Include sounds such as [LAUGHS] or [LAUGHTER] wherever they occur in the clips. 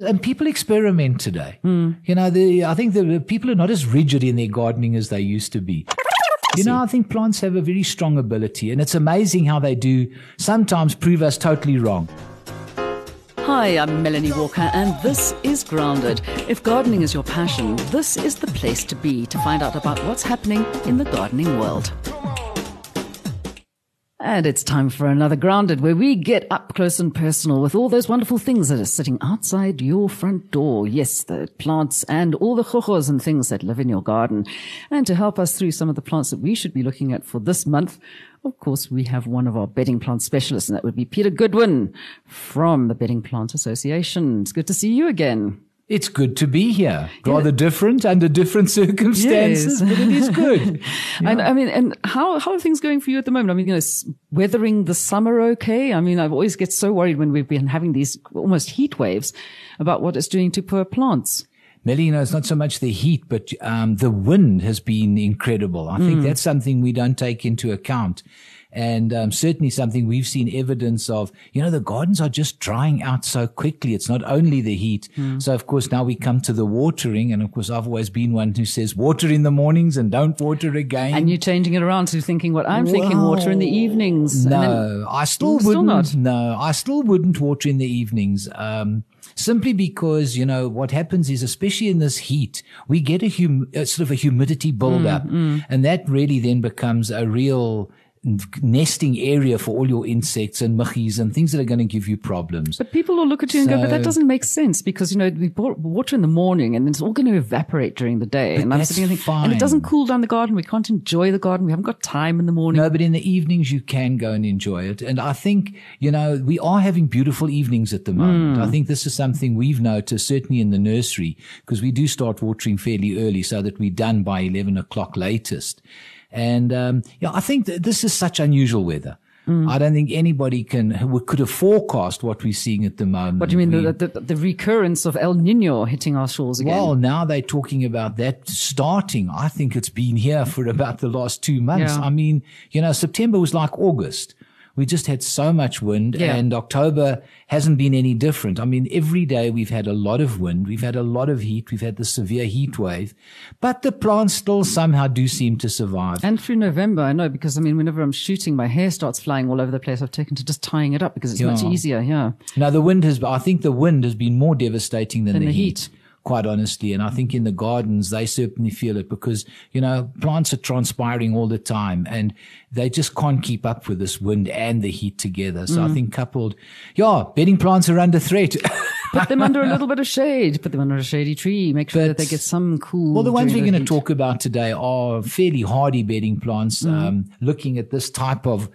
And people experiment today. You know, the, I think the people are not as rigid in their gardening as they used to be. You know, I think plants have a very strong ability, and it's amazing how they do sometimes prove us totally wrong. Hi, I'm Melanie Walker, and this is Grounded. If gardening is your passion, this is the place to be to find out about what's happening in the gardening world. And it's time for another Grounded, where we get up close and personal with all those wonderful things that are sitting outside your front door. Yes, the plants and all the chojos and things that live in your garden. And to help us through some of the plants that we should be looking at for this month, of course, we have one of our bedding plant specialists, and that would be Peter Goodwin from the Bedding Plant Association. It's good to see you again. It's good to be here. Rather different under different [LAUGHS] circumstances, Yes. but it is good. [LAUGHS] And I mean, and how, how are things going for you at the moment? I mean, you know, weathering the summer okay? I mean, I always get so worried when we've been having these almost heat waves about what it's doing to poor plants. Melly, you know, it's not so much the heat, but um, the wind has been incredible. I think that's something we don't take into account. And um, certainly something we've seen evidence of. You know, the gardens are just drying out so quickly. It's not only the heat. So, of course, now we come to the watering. And of course, I've always been one who says water in the mornings and don't water again. And you're changing it around to thinking what I'm thinking, water in the evenings. And then- No, I still Still wouldn't. not? No, I still wouldn't water in the evenings. Um, simply because you know what happens is, especially in this heat, we get a, hum- sort of a humidity buildup, Mm, and that really then becomes a real nesting area for all your insects and muggies and things that are going to give you problems. But people will look at you and go, but that doesn't make sense because, you know, we bought water in the morning and it's all going to evaporate during the day. and I'm sitting and thinking, and it doesn't cool down the garden. We can't enjoy the garden. We haven't got time in the morning. No, but in the evenings you can go and enjoy it. And I think, you know, we are having beautiful evenings at the moment. Hmm. I think this is something we've noticed, certainly in the nursery, because we do start watering fairly early so that we're done by 11 o'clock latest. And, um, yeah, I think that this is such unusual weather. I don't think anybody can, who could have forecast what we're seeing at the moment. What do you mean? We- The, the, the recurrence of El Nino hitting our shores again? well, now they're talking about that starting. I think it's been here for [LAUGHS] about the last two months. Yeah. I mean, you know, September was like August. We just had so much wind Yeah. and October hasn't been any different. I mean, every day we've had a lot of wind. We've had a lot of heat. We've had the severe heat wave, but the plants still somehow do seem to survive. And through November, I know because I mean, whenever I'm shooting, my hair starts flying all over the place. I've taken to just tying it up because it's much easier. Yeah. Now the wind has, I think the wind has been more devastating than, Than the, the heat, heat. Quite honestly. And I think in the gardens, they certainly feel it because, you know, plants are transpiring all the time and they just can't keep up with this wind and the heat together. So Mm. I think coupled, yeah, bedding plants are under threat. [LAUGHS] Put them under a little bit of shade. Put them under a shady tree. Make sure that they get some cool. Well, the ones we're going to talk about today are fairly hardy bedding plants, Mm. um, looking at this type of,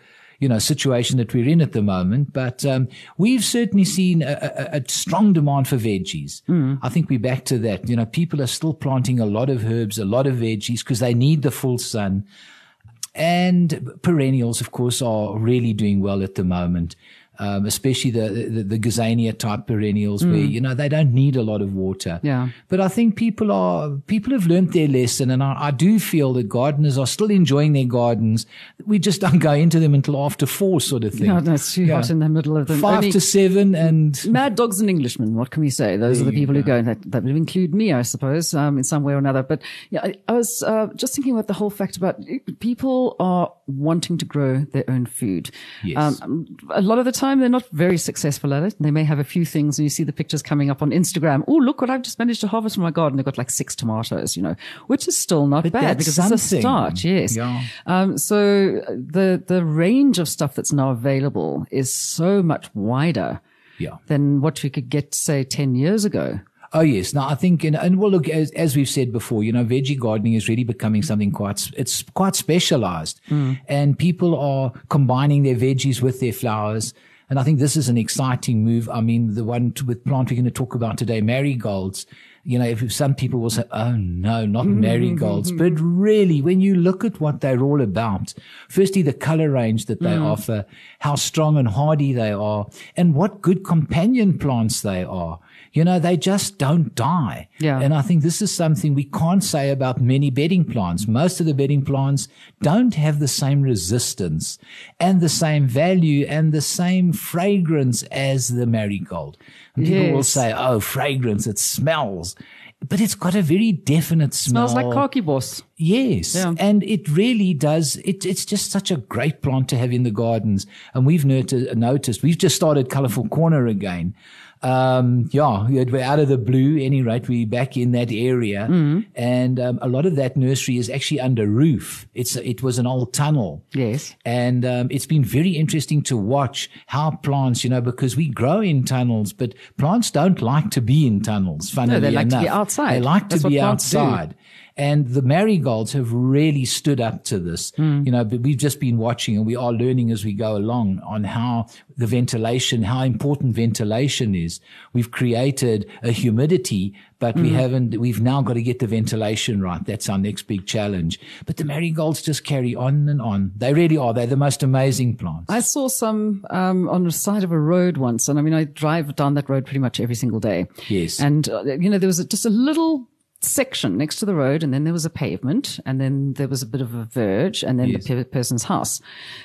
you know, situation that we're in at the moment. But um, we've certainly seen a, a, a strong demand for veggies. Mm. I think we're back to that. You know, people are still planting a lot of herbs, a lot of veggies because they need the full sun. And perennials, of course, are really doing well at the moment. Um, especially the, the, the gazania type perennials where, you know, they don't need a lot of water. Yeah. But I think people are, people have learned their lesson and I, I do feel that gardeners are still enjoying their gardens. We just [LAUGHS] don't go into them until after four sort of thing. No, no, it's too Yeah. hot in the middle of the Five only- to seven and Mad dogs and Englishmen. What can we say? Those are the people who go. That, that would include me, I suppose, um, in some way or another. But yeah, I, I was uh, just thinking about the whole fact about people are wanting to grow their own food. Yes. Um, a lot of the time, they're not very successful at it. They may have a few things, and you see the pictures coming up on Instagram. Oh, look what I've just managed to harvest from my garden. They've got like six tomatoes, you know, which is still not bad that's because it's a start. Yes. Yeah. Um, so the the range of stuff that's now available is so much wider yeah. than what we could get, say, 10 years ago. Oh yes, now I think, and, and well, look, as, as we've said before, you know, veggie gardening is really becoming something quite, it's quite specialized, and people are combining their veggies with their flowers. And I think this is an exciting move. I mean, the one to, with plant we're going to talk about today, marigolds. You know, if some people will say, "Oh no, not mm-hmm, marigolds," mm-hmm. but really, when you look at what they're all about, firstly the color range that they mm. offer, how strong and hardy they are, and what good companion plants they are. You know, they just don't die. Yeah. And I think this is something we can't say about many bedding plants. Most of the bedding plants don't have the same resistance and the same value and the same fragrance as the marigold. And people will say, oh, fragrance, it smells. But it's got a very definite smell. Smells like khakibos. Yes. Yeah. And it really does. It, it's just such a great plant to have in the gardens. And we've noti- noticed, we've just started Colorful Corner again. Um, yeah, we're out of the blue. Any rate, we're back in that area. And um, a lot of that nursery is actually under roof. It's, it was an old tunnel. Yes. And um, it's been very interesting to watch how plants, you know, because we grow in tunnels, but plants don't like to be in tunnels. Funnily they like to be outside. They like That's to be plants do. And the marigolds have really stood up to this. Hmm. You know, but we've just been watching and we are learning as we go along on how the ventilation, how important ventilation is. We've created a humidity, but Hmm. we haven't, we've now got to get the ventilation right. That's our next big challenge. But the marigolds just carry on and on. They really are. They're the most amazing plants. I saw some um, on the side of a road once, and I mean, I drive down that road pretty much every single day. Yes. And, uh, you know, there was a, just a little section next to the road, and then there was a pavement, and then there was a bit of a verge, and then Yes. the pe- person's house.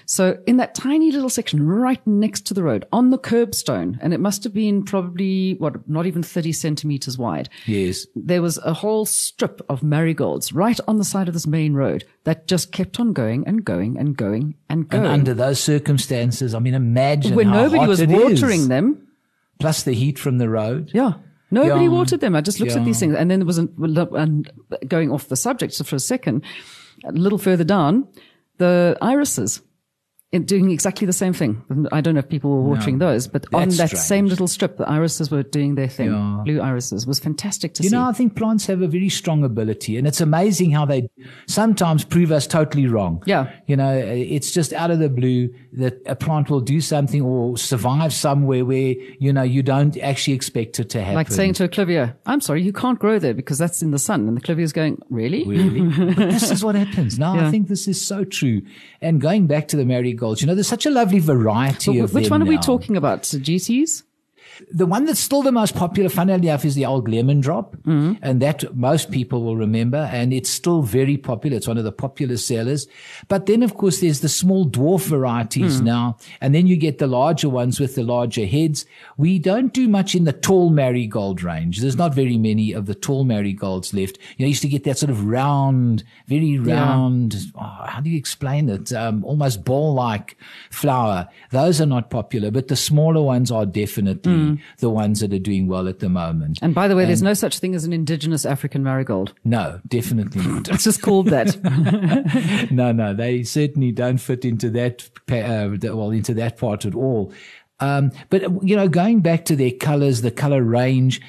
So in that tiny little section right next to the road, on the curbstone, and it must have been probably, what, not even 30 centimeters wide. yes. There was a whole strip of marigolds right on the side of this main road that just kept on going and going and going and going. And under those circumstances, I mean, imagine when how nobody hot was it watering is. them. plus the heat from the road. Yeah. Nobody Yeah. watered them. I just looked at these things. And then there was an, and going off the subject for a second, a little further down, the irises. In doing exactly the same thing. I don't know if people were watering those, but on that strange. same little strip, the irises were doing their thing. Yeah. Blue irises was fantastic to You see. You know, I think plants have a very strong ability, and it's amazing how they sometimes prove us totally wrong. Yeah. You know, it's just out of the blue that a plant will do something or survive somewhere where, you know, you don't actually expect it to happen. like saying to a clivia, I'm sorry, you can't grow there because that's in the sun. And the clivia is going, really? Really? this is what happens. [LAUGHS] No, Yeah. I think this is so true. And going back to the you know, there's such a lovely variety Wh- of Which one are we talking about? So GCs? The one that's still the most popular, funnily enough, is the old lemon drop. Mm-hmm. And that most people will remember. And it's still very popular. It's one of the popular sellers. But then, of course, there's the small dwarf varieties now. And then you get the larger ones with the larger heads. We don't do much in the tall marigold range. There's not very many of the tall marigolds left. You know, you used to get that sort of round, very round, oh, how do you explain it? Um, almost ball-like flower. Those are not popular, but the smaller ones are definitely Mm. The ones that are doing well at the moment. And by the way, there's no such thing as an indigenous African marigold. No, definitely not. [LAUGHS] It's just called that. [LAUGHS] no, no, they certainly don't fit into that, uh, well, into that part at all. Um, but you know, going back to their colors, the color range,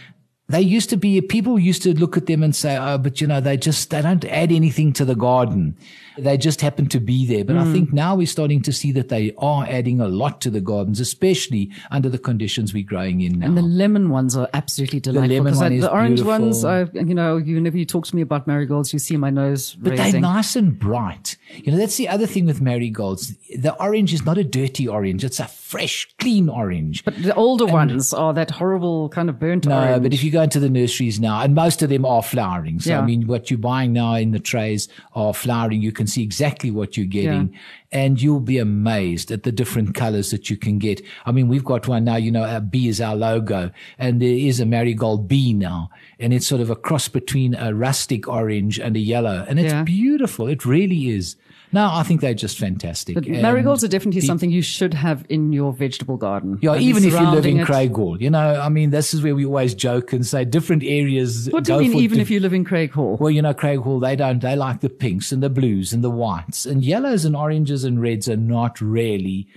they used to be, people used to look at them and say, oh, but you know, they just, they don't add anything to the garden. They just happen to be there. But I hmm. think now we're starting to see that they are adding a lot to the gardens, especially under the conditions we're growing in now. And the lemon ones are absolutely delightful. lemon 'cause one I- is the orange beautiful. ones, I, you know, you, whenever you talk to me about marigolds, you see my nose But they're nice and bright. You know, that's the other thing with marigolds. The orange is not a dirty orange. It's a fresh, clean orange. But the older ones are that horrible kind of burnt No, orange. but if you go into the nurseries now, and most of them are flowering. So, I mean, what you're buying now in the trays are flowering. You can see exactly what you're getting. And you'll be amazed at the different colors that you can get. I mean, we've got one now, you know, uh, our bee is our logo and there is a marigold bee now and it's sort of a cross between a rustic orange and a yellow and it's Yeah. beautiful. It really is. No, I think they're just fantastic. But And marigolds are definitely the- something you should have in your vegetable garden. Yeah, even if you live in it- Craighall, you know, I mean, this is where we always joke and say different areas. What do you mean, even di- if you live in Craighall? Well, you know, Craighall, they don't, they like the pinks and the blues and the whites and yellows and oranges and reds are not really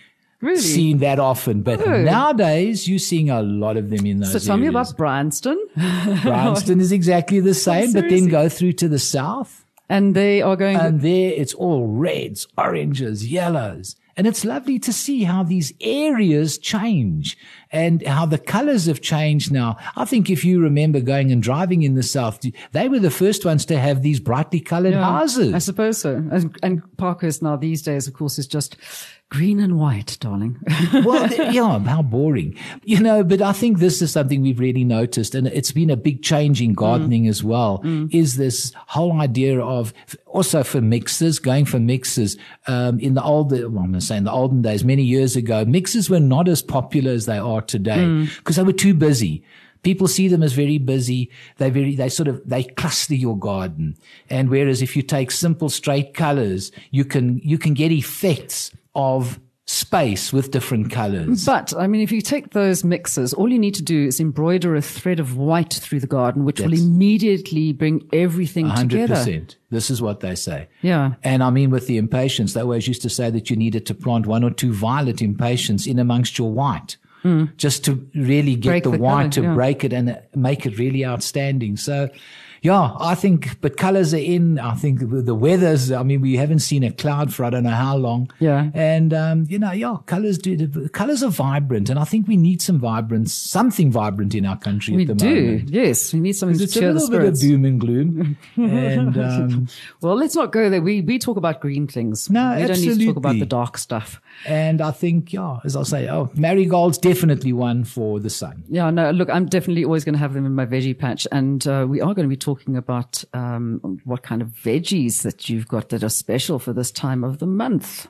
Really? seen that often. But Oh. nowadays, you're seeing a lot of them in those so tell me about Bryanston. [LAUGHS] Bryanston is exactly the same, but then go through to the south And they are going, and there it's all reds, oranges, yellows. And it's lovely to see how these areas change and how the colors have changed now. I think if you remember going and driving in the south, they were the first ones to have these brightly colored houses. I suppose so. And, and Parkhurst now these days, of course, is just green and white, darling. [LAUGHS] well, yeah, how boring. You know, but I think this is something we've really noticed, and it's been a big change in gardening mm. as well, mm. is this whole idea of also for mixers, going for mixers. Um, in the old, well, I'm going to say in the olden days, many years ago, mixers were not as popular as they are today because mm. they were too busy. People see them as very busy. They very, they sort of, they cluster your garden. And whereas if you take simple straight colors, you can, you can get effects of space with different colors. But I mean, if you take those mixes, all you need to do is embroider a thread of white through the garden, which That's will immediately bring everything 100%. together. This is what they say. Yeah. And I mean, with the impatiens, they always used to say that you needed to plant one or two violet impatiens in amongst your white. Mm. Just to really get break the, the color, to yeah. break it and make it really outstanding. So, yeah, I think, but colors are in. I think the weather's, I mean, we haven't seen a cloud for I don't know how long. Yeah. And, um, you know, yeah, colors do, the colors are vibrant. And I think we need some vibrance, something vibrant in our country we at the do. moment. Yes. We need something to cheer the spirits. Bit of doom and gloom. [LAUGHS] and, um, well, let's not go there. We, we talk about green things. No, we absolutely. don't need to talk about the dark stuff. And I think, yeah, as I'll say, oh, marigolds definitely one for the sun. Yeah, no, look, I'm definitely always going to have them in my veggie patch. And uh, we are going to be talking about um, what kind of veggies that you've got that are special for this time of the month.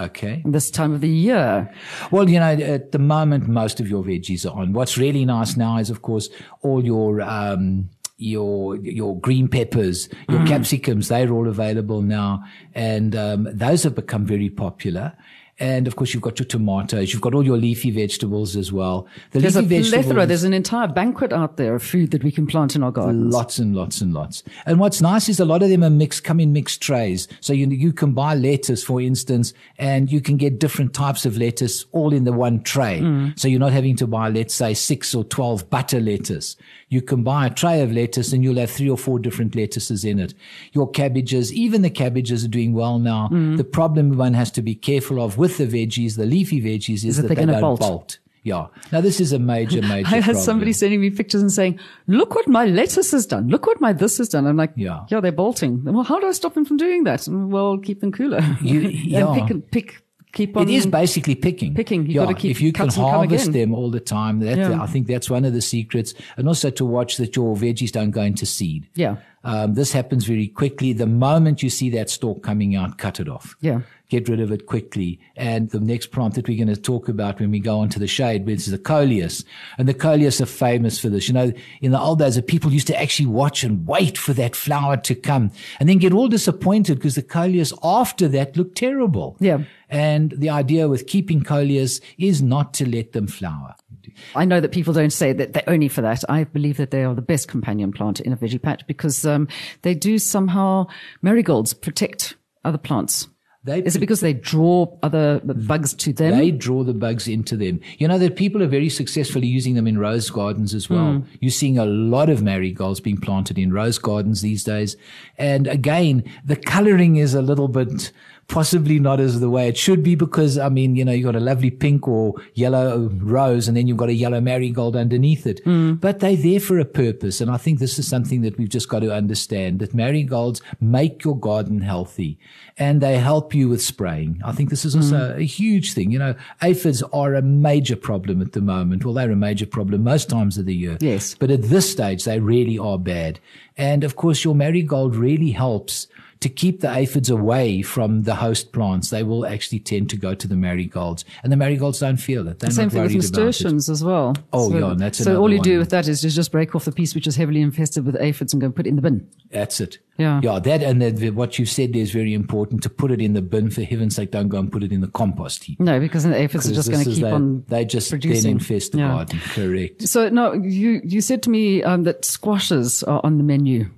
Okay. This time of the year. Well, you know, at the moment, most of your veggies are on. What's really nice now is, of course, all your, um, your your green peppers, your mm. capsicums, they're all available now, and um, those have become very popular. And of course, you've got your tomatoes. You've got all your leafy vegetables as well. The There's leafy a plethora. There's an entire banquet out there of food that we can plant in our gardens. Lots and lots and lots. And what's nice is a lot of them are mixed, come in mixed trays. So you, you can buy lettuce, for instance, and you can get different types of lettuce all in the one tray. Mm. So you're not having to buy, let's say, six or 12 butter lettuce. You can buy a tray of lettuce and you'll have three or four different lettuces in it. Your cabbages, even the cabbages are doing well now. Mm. The problem one has to be careful of with the veggies, the leafy veggies, is, is that, that they don't bolt. bolt. Yeah. Now this is a major, [LAUGHS] major. I had problem. somebody sending me pictures and saying, "Look what my lettuce has done. Look what my this has done." I'm like, "Yeah, yeah, they're bolting." Well, how do I stop them from doing that? Well, keep them cooler. You, [LAUGHS] yeah. and pick, pick keep on. It is basically picking. Picking. You yeah, keep if you can harvest them all the time, that, yeah. I think that's one of the secrets. And also to watch that your veggies don't go into seed. Yeah. Um, this happens very quickly. The moment you see that stalk coming out, cut it off. Yeah. Get rid of it quickly. And the next plant that we're going to talk about when we go onto the shade, which is the coleus. And the coleus are famous for this. You know, in the old days, the people used to actually watch and wait for that flower to come and then get all disappointed because the coleus after that looked terrible. Yeah. And the idea with keeping coleus is not to let them flower. I know that people don't say that they're only for that. I believe that they are the best companion plant in a veggie patch because um, they do somehow marigolds protect other plants. They, Is it because they draw other bugs to them? They draw the bugs into them. You know that people are very successfully using them in rose gardens as well. Mm. You're seeing a lot of marigolds being planted in rose gardens these days. And again, the coloring is a little bit possibly not as the way it should be because I mean, you know, you've got a lovely pink or yellow rose and then you've got a yellow marigold underneath it. Mm. But they're there for a purpose. And I think this is something that we've just got to understand that marigolds make your garden healthy and they help you with spraying. I think this is also mm. a huge thing. You know, aphids are a major problem at the moment. Well, they're a major problem most times of the year. Yes. But at this stage, they really are bad. And of course, your marigold really helps to keep the aphids away from the host plants, they will actually tend to go to the marigolds, and the marigolds don't feel it. They're Same thing with nasturtiums as well. Oh so, yeah, and that's so all you one. do with that is just break off the piece which is heavily infested with aphids and go put it in the bin. That's it. Yeah, yeah. That and that, what you said there is very important to put it in the bin. For heaven's sake, don't go and put it in the compost heap. No, because the aphids are just going to keep they, on. They just producing. then infest the yeah. garden. Correct. So no, you you said to me um, that squashes are on the menu.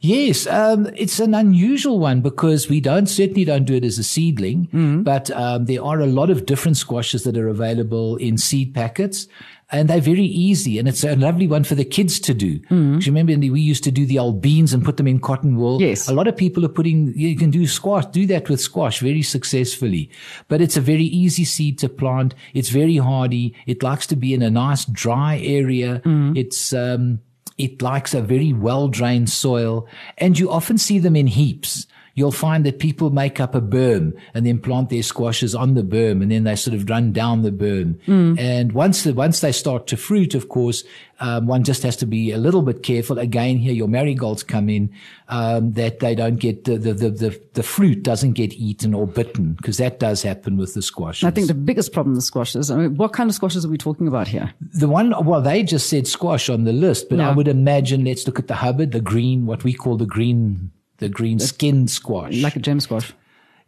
Yes, um, it's an unusual one because we don't certainly don't do it as a seedling, mm-hmm. but um, there are a lot of different squashes that are available in seed packets. and they're very easy and it's a lovely one for the kids to do. Mm-hmm. Do you remember we used to do the old beans and put them in cotton wool? Yes. A lot of people are putting, you can do squash, do that with squash very successfully, but it's a very easy seed to plant. It's very hardy. It likes to be in a nice dry area. Mm-hmm. It's, um, it likes a very well drained soil and you often see them in heaps you'll find that people make up a berm and then plant their squashes on the berm and then they sort of run down the berm. And once the, once they start to fruit, of course, um, one just has to be a little bit careful. Again, here your marigolds come in, um, that they don't get the, the, the, the, the fruit doesn't get eaten or bitten because that does happen with the squashes. I think the biggest problem with squashes, I mean, what kind of squashes are we talking about here? The one, well, they just said squash on the list, but I would imagine, let's look at the Hubbard, the green, what we call the green, the green skin squash. Like a gem squash.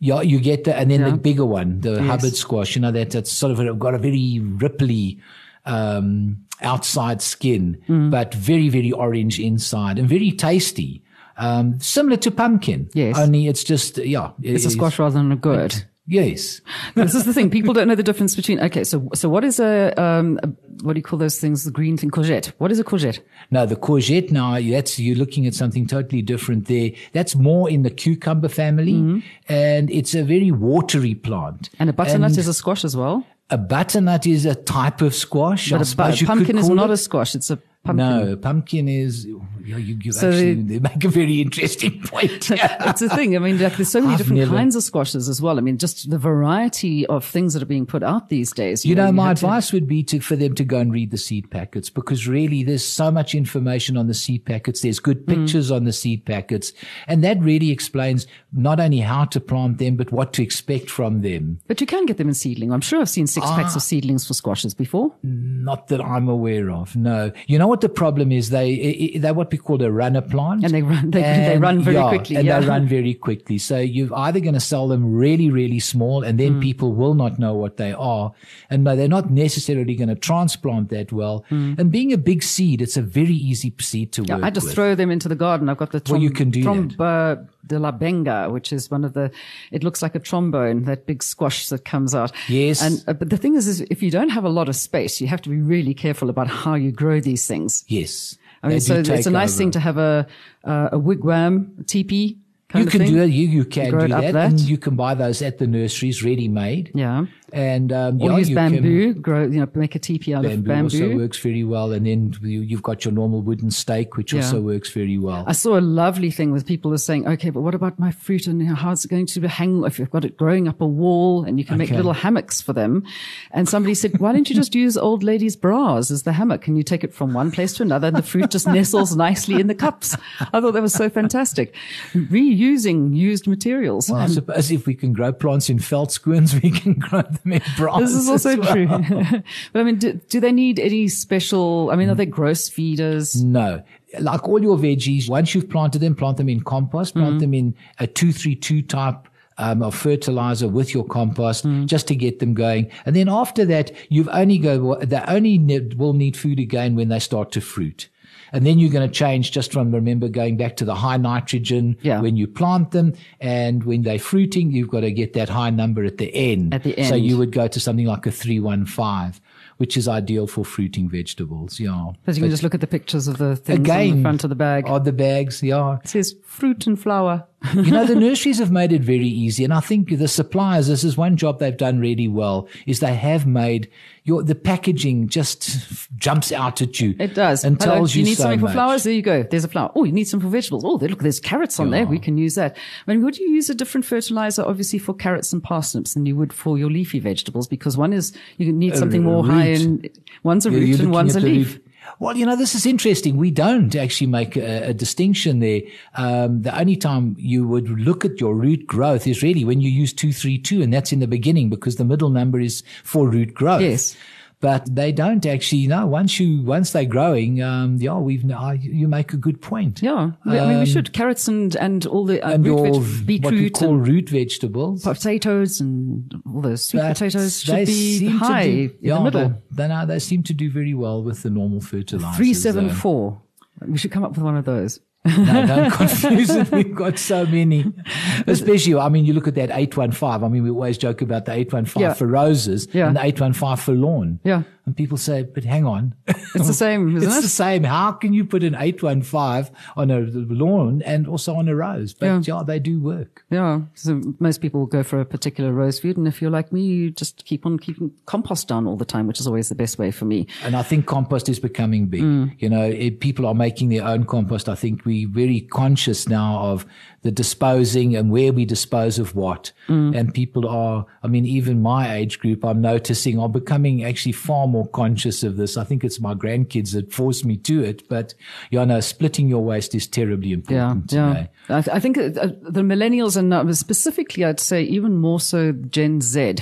Yeah, you get that, and then Yeah. the bigger one, the Hubbard squash, you know, that, that's sort of got a very ripply, um, outside skin, Mm. but very, very orange inside and very tasty. Um, similar to pumpkin. Yes. Only it's just, yeah. It's a squash rather than a gourd. Yes. [LAUGHS] this is the thing. People don't know the difference between, okay, so, so what is a, um, a, what do you call those things? The green thing, courgette. What is a courgette? No, the courgette now, that's, you're looking at something totally different there. That's more in the cucumber family Mm-hmm. and it's a very watery plant. And a butternut And is a squash as well. a butternut is a type of squash. But a, suppose bu- pumpkin is not it. a squash. It's a pumpkin. No, pumpkin is. You, you, you So actually the- they make a very interesting [LAUGHS] point. It's a thing. I mean, like, there's so many I've different never- kinds of squashes as well. I mean, just the variety of things that are being put out these days. You know, my have to- advice would be to for them to go and read the seed packets because really there's so much information on the seed packets. There's good Mm. pictures on the seed packets, and that really explains not only how to plant them but what to expect from them. But you can get them in seedling. I'm sure I've seen six Ah. packs of seedlings for squashes before. Not that I'm aware of. No, you know what the problem is? They they're what we call a runner plant, And they run- they- they run very yeah, quickly, and yeah. they run very quickly. So you're either going to sell them really, really small, and then hmm. people will not know what they are, and they're not necessarily going to transplant that well. Hmm. And being a big seed, it's a very easy seed to. Yeah, work I just with. throw them into the garden. I've got the Well, you can do that. tromba d'Albenga, which is one of the. It looks like a trombone, that big squash that comes out. Yes. And uh, but the thing is, is if you don't have a lot of space, you have to be really careful about how you grow these things. yes, I mean, so it's a nice over. thing to have a uh, a wigwam, a teepee. Kind You can do it. You, you can grow do that, that. and you can buy those at the nurseries ready made. Yeah. And um, Or yeah, use you can- bamboo, grow, you know, make a teepee out bamboo, of also bamboo. works very well. And then you, you've got your normal wooden stake, which Yeah. also works very well. I saw a lovely thing with people are saying, okay, but what about my fruit and how is it going to hang if you've got it growing up a wall and you can make little hammocks for them? And somebody said, why don't you just use old ladies' bras as the hammock and you take it from one place to another and the fruit just nestles nicely in the cups. I thought that was so fantastic. Reusing used materials. Well, I suppose if we can grow plants in veldskoens, [LAUGHS] we can grow [LAUGHS] them in bronze. This is also well. true. [LAUGHS] but I mean, do, do they need any special, I mean, are they gross feeders? No. Like all your veggies, once you've planted them, plant them in compost, plant them in a 232 type um, of fertilizer with your compost just to get them going. And then after that, you've only go, they only will need food again when they start to fruit. And then you're going to change just from, remember, going back to the high nitrogen Yeah. when you plant them. And when they're fruiting, you've got to get that high number at the end. At the end. So you would go to something like a 315, which is ideal for fruiting vegetables. Yeah. Because you can just look at the pictures of the things on Again, the front of the bag. Are the bags, yeah. It says fruit and flour. You know, the nurseries have made it very easy. And I think the suppliers, this is one job they've done really well, is they have made your, the packaging just jumps out at you. It does. And Hello, tells you, you need so something for flowers? There you go. There's a flower. Oh, you need some for vegetables. Oh, look, there's carrots on there. We can use that. I mean, would you use a different fertilizer, obviously, for carrots and parsnips than you would for your leafy vegetables? Because one is, you need something a more high root. in, one's a root and one's a leaf. Well, you know, this is interesting. We don't actually make a, a distinction there. Um, the only time you would look at your root growth is really when you use 232, and that's in the beginning because the middle number is for root growth. Yes. But they don't actually know. Once you, once they're growing, um, yeah, we've, uh, you make a good point. Yeah. We- I mean, we Um, should. Carrots and, and all the uh, And root veg- what we call root vegetables. potatoes and all those sweet That potatoes should be high do- in yeah, the middle. They, they, they seem to do very well with the normal fertilizers. Three seven four. uh. We should come up with one of those. No, don't [LAUGHS] confuse it. We've got so many. [LAUGHS] Especially, I mean, you look at that 815. I mean, we always joke about the 815 Yeah. for roses Yeah. and the 815 for lawn. Yeah. And people say, but hang on. [LAUGHS] It's the same, isn't it's it? the same. How can you put an 815 on a lawn and also on a rose? But yeah, Yeah. they do work. Yeah. So most people will go for a particular rose food. And if you're like me, you just keep on keeping compost down all the time, which is always the best way for me. And I think compost is becoming big. Mm. You know, people are making their own compost. I think we're very conscious now of the disposing and where we dispose of what. And people are, I mean, even my age group, I'm noticing are becoming actually far more conscious of this. I think it's my grandkids that force me to it, but you know, splitting your waste is terribly important Yeah. today. I, th- I think uh, uh, the millennials and specifically, I'd say even more so Gen Z,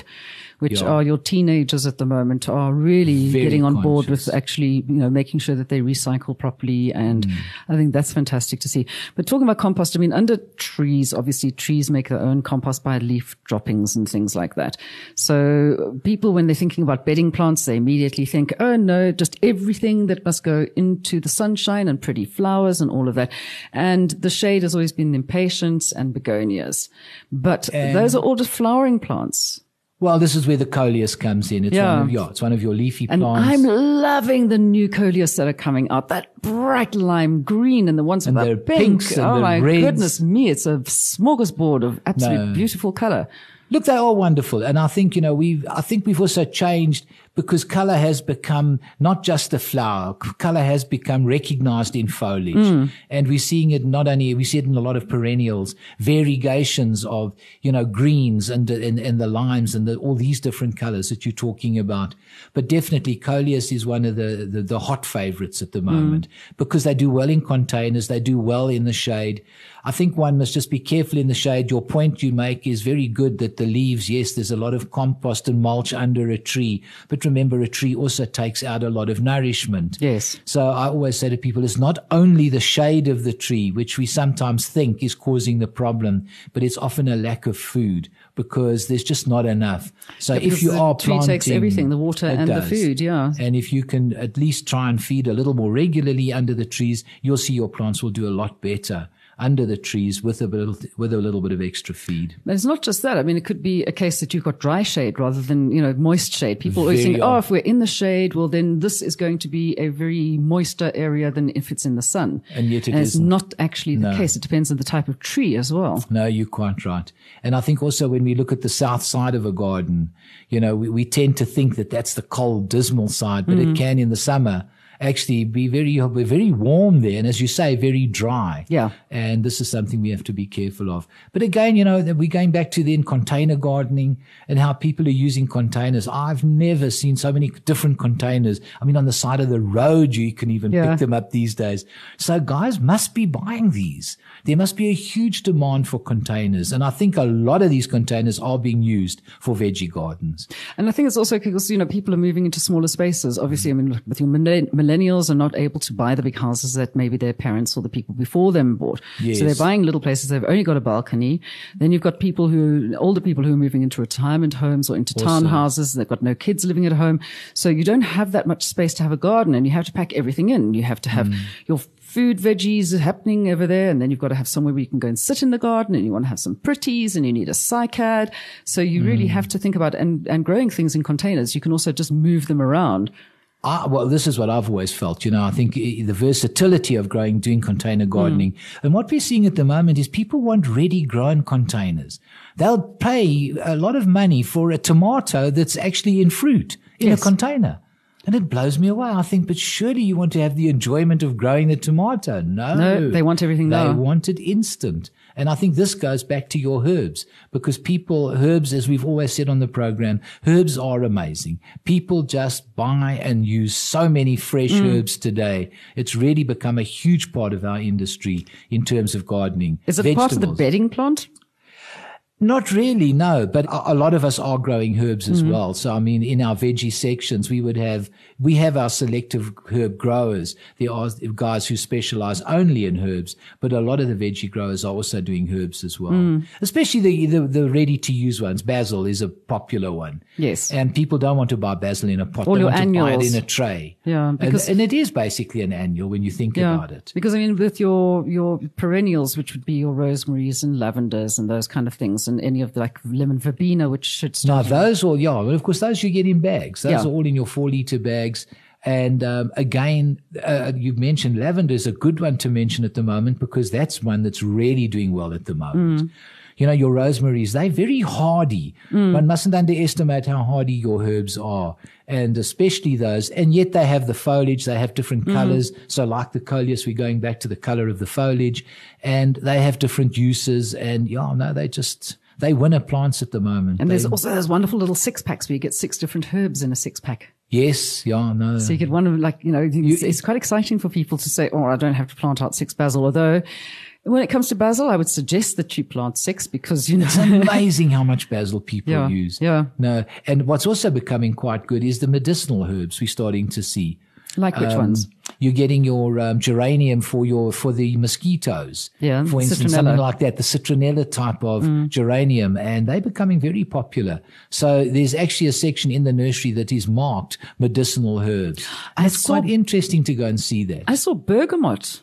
which Yeah. are your teenagers at the moment, are really Very getting on board with actually, you know, making sure that they recycle properly. And Mm. I think that's fantastic to see. But talking about compost, I mean, under trees, obviously trees make their own compost by leaf droppings and things like that. So people, when they're thinking about bedding plants, they immediately think, oh no, just everything that must go into the sunshine and pretty flowers and all of that. And the shade has always been impatiens and begonias. But those are all just flowering plants. Well, this is where the coleus comes in. It's Yeah. one of, yeah, it's one of your leafy And plants. I'm loving the new coleus that are coming out. That bright lime green and the ones with And the the pink. pinks and oh my reds. goodness me. It's a smorgasbord of absolute No. beautiful color. Look, they are wonderful. And I think, you know, we've, I think we've also changed because color has become not just a flower. Color has become recognized in foliage. Hmm. And we're seeing it not only, we see it in a lot of perennials, variegations of, you know, greens and, and, and the limes and the, all these different colors that you're talking about. But definitely coleus is one of the, the, the hot favorites at the hmm. moment because they do well in containers. They do well in the shade. I think one must just be careful in the shade. Your point you make is very good that the leaves, yes, there's a lot of compost and mulch under a tree. But remember, a tree also takes out a lot of nourishment. Yes. So I always say to people, it's not only the shade of the tree, which we sometimes think is causing the problem, but it's often a lack of food because there's just not enough. So if you are tree planting, takes everything, the water and the food, yeah. And if you can at least try and feed a little more regularly under the trees, you'll see your plants will do a lot better under the trees with a little, with a little bit of extra feed. But it's not just that. I mean, it could be a case that you've got dry shade rather than, you know, moist shade. People always think, oh, if we're in the shade, well, then this is going to be a very moister area than if it's in the sun. And yet it it's isn't. not actually the No. case. It depends on the type of tree as well. No, you're quite right. And I think also when we look at the south side of a garden, you know, we, we tend to think that that's the cold, dismal side, but Mm. it can in the summer actually be very, be very warm there. And as you say, very dry. Yeah. And this is something we have to be careful of. But again, you know, we're going back to then container gardening and how people are using containers. I've never seen so many different containers. I mean, on the side of the road, you can even Yeah. pick them up these days. So guys must be buying these. There must be a huge demand for containers. And I think a lot of these containers are being used for veggie gardens. And I think it's also because, you know, people are moving into smaller spaces. Obviously, I mean, with your millen- millennials are not able to buy the big houses that maybe their parents or the people before them bought. Yes. So they're buying little places. They've only got a balcony. Then you've got people who, older people who are moving into retirement homes or into Also. townhouses. They've got no kids living at home. So you don't have that much space to have a garden and you have to pack everything in. You have to have mm. your food veggies happening over there. And then you've got to have somewhere where you can go and sit in the garden and you want to have some pretties and you need a cycad. So you really mm. have to think about and, and growing things in containers. You can also just move them around. I, well, this is what I've always felt. You know, I think the versatility of growing, doing container hmm. gardening. And what we're seeing at the moment is people want ready grown containers. They'll pay a lot of money for a tomato that's actually in fruit in Yes. a container. And it blows me away. I think, but surely you want to have the enjoyment of growing the tomato. No. No, they want everything They now. want it instant. And I think this goes back to your herbs because people, herbs, as we've always said on the program, herbs are amazing. People just buy and use so many fresh Mm. herbs today. It's really become a huge part of our industry in terms of gardening. Is it part of the bedding plant? Not really, no. But a, lot of us are growing herbs Mm-hmm. as well. So I mean, in our veggie sections, we would have we have our selective herb growers. There are guys who specialize only in herbs, but a lot of the veggie growers are also doing herbs as well. Mm. Especially the the, the ready to use ones. Basil is a popular one. Yes. and people don't want to buy basil in a pot. All they your want to buy it annuals. in a tray. Yeah, and, because- and it is basically an annual when you think about it. Because I mean, with your your perennials, which would be your rosemaries and lavenders and those kind of things, and any of the like lemon verbena, which should Now start. those all, yeah, well, of course, those you get in bags. Those Yeah. are all in your four liter bags. And um, again, uh, you mentioned lavender is a good one to mention at the moment because that's one that's really doing well at the moment. You know, your rosemaries, they're very hardy. One mustn't underestimate how hardy your herbs are, and especially those. And yet they have the foliage, they have different colors. So, like the coleus, we're going back to the color of the foliage, and they have different uses. And yeah, no, they just, they win at plants at the moment. and there's also those wonderful little six packs where you get six different herbs in a six pack. Yes, yeah, no. So you one of like, you know, it's, it's quite exciting for people to say, oh, I don't have to plant out six basil. Although when it comes to basil, I would suggest that you plant six because, you know, It's amazing how much basil people Yeah, use. yeah. No, and what's also becoming quite good is the medicinal herbs we're starting to see. Like which Um, ones? You're getting your um, geranium for your for the mosquitoes. Yeah, for instance, citronella. something like that, the citronella type of Mm. geranium, and they're becoming very popular. So there's actually a section in the nursery that is marked medicinal herbs. And it's saw- quite interesting to go and see that. I saw bergamot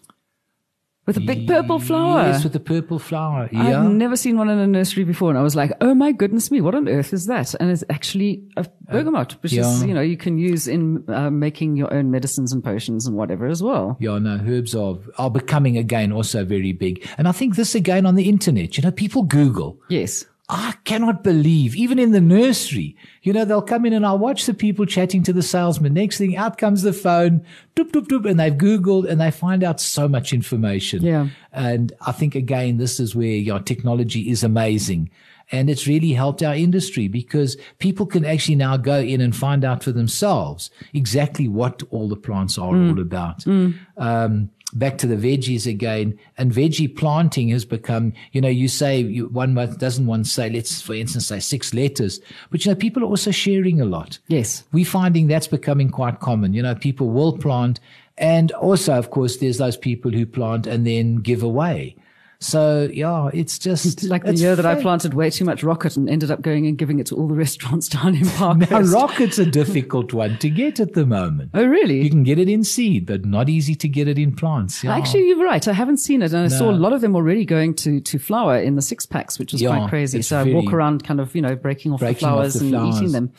with a big purple flower. Yes, with the purple flower. Yeah. I've never seen one in a nursery before. And I was like, oh my goodness me, what on earth is that? And it's actually a bergamot, which is, you know, you can use in uh, making your own medicines and potions and whatever as well. Yeah, no, herbs are, are becoming again also very big. And I think this again on the internet, you know, people Google. Yes. I cannot believe, even in the nursery, you know, they'll come in and I'll watch the people chatting to the salesman. Next thing, out comes the phone, doop, doop, doop, and they've Googled and they find out so much information. Yeah. And I think again, this is where your technology is amazing. And it's really helped our industry because people can actually now go in and find out for themselves exactly what all the plants are all about. Um, back to the veggies again, and veggie planting has become, you know, you say you, one month doesn't one say, let's for instance say six letters, but you know, people are also sharing a lot. Yes. We're finding that's becoming quite common. You know, people will plant. And also, of course, there's those people who plant and then give away. So yeah, it's just [LAUGHS] Like the year that I planted way too much rocket and ended up going and giving it to all the [LAUGHS] restaurants down in Parkhurst. Now, rocket's a difficult one to get at the moment. oh, really? You can get it in seed, but not easy to get it in plants. Yeah. Actually, you're right. I haven't seen it, and I saw a lot of them already going to to flower in the six packs, which was Yeah, quite crazy. So I walk around, kind of, you know, breaking off Breaking the off flowers the and flowers. eating them.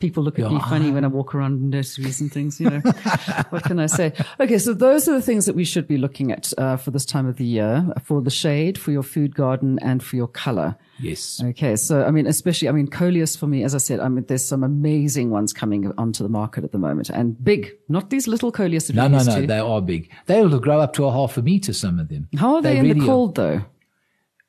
People look at me funny when I walk around nurseries and things. You know, [LAUGHS] what can I say? Okay, so those are the things that we should be looking at uh, for this time of the year: for the shade, for your food garden, and for your color. yes. Okay, so I mean, especially, I mean, coleus for me, as I said, I mean, there's some amazing ones coming onto the market at the moment, and big, not these little coleus that No, no, no. to. They are big. They will grow up to a half a meter. Some of them. How are they, in really the are. cold, though?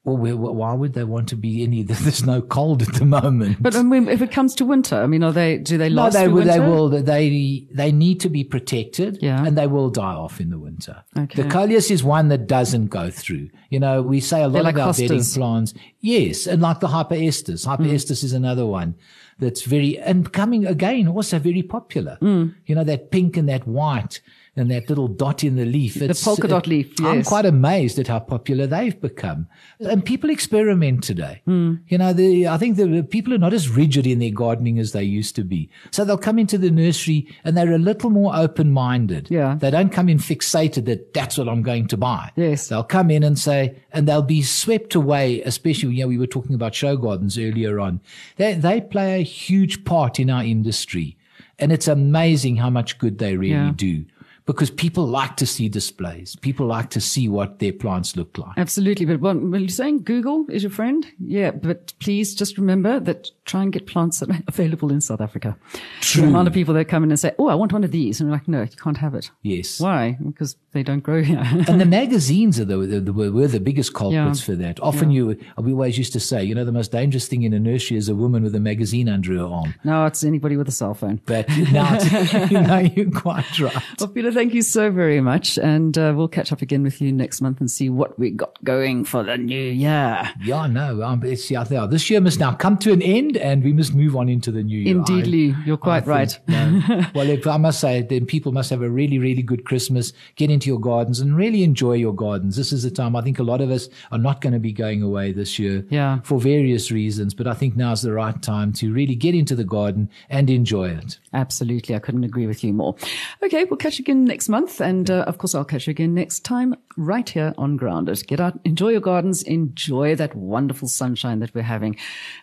Well, why would they want to be any? [LAUGHS] There's no cold at the moment. But I mean, if it comes to winter, I mean, are they? Do they no, last they through will. They will. They they need to be protected. Yeah. and they will die off in the winter. Okay. The coleus is one that doesn't go through. You know, we say a lot like our hostas. bedding plants. Yes, and like the hypoestes. Mm. Hypoestes is another one that's very and becoming again also very popular. Mm. You know that pink and that white. And that little dot in the leaf. The polka dot leaf, Yes. I'm quite amazed at how popular they've become. And people experiment today. Hmm. You know, the, I think the people are not as rigid in their gardening as they used to be. So they'll come into the nursery and they're a little more open minded. Yeah. They don't come in fixated that that's what I'm going to buy. Yes. They'll come in and say, and they'll be swept away, especially, you know, we were talking about show gardens earlier on. They, they play a huge part in our industry. And it's amazing how much good they really Yeah. do because people like to see displays. People like to see what their plants look like. Absolutely. But what when you're saying Google is your friend, yeah, but please just remember that try and get plants that are [LAUGHS] available in South Africa. True. The amount of people that come in and say, "Oh, I want one of these," and we're like, "No, you can't have it." Yes. Why? Because they don't grow here. [LAUGHS] and the magazines are the, the, the were the biggest culprits Yeah. for that. Often you, we always used to say, you know, the most dangerous thing in a nursery is a woman with a magazine under her arm. now it's anybody with a cell phone. But now, [LAUGHS] you know, you're quite right. Well, Peter, thank you so very much. And uh, we'll catch up again with you next month and see what we got going for the new year. Yeah, no, um, it's, yeah, this year must now come to an end and we must move on into the new year. Indeedly, I- you're quite I think, no. [LAUGHS] well, if I must say, then people must have a really, really good Christmas, get into your gardens and really enjoy your gardens. This is the time I think a lot of us are not going to be going away this year Yeah. for various reasons, but I think now's the right time to really get into the garden and enjoy it. Absolutely. I couldn't agree with you more. Okay, we'll catch you again next month. And uh, of course, I'll catch you again next time right here on Grounded. Get out, enjoy your gardens, enjoy that wonderful sunshine that we're having.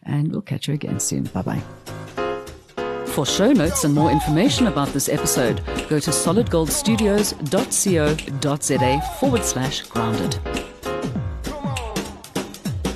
And we'll catch you again soon. Bye bye. For show notes and more information about this episode, go to solidgoldstudios.co.za forward slash grounded.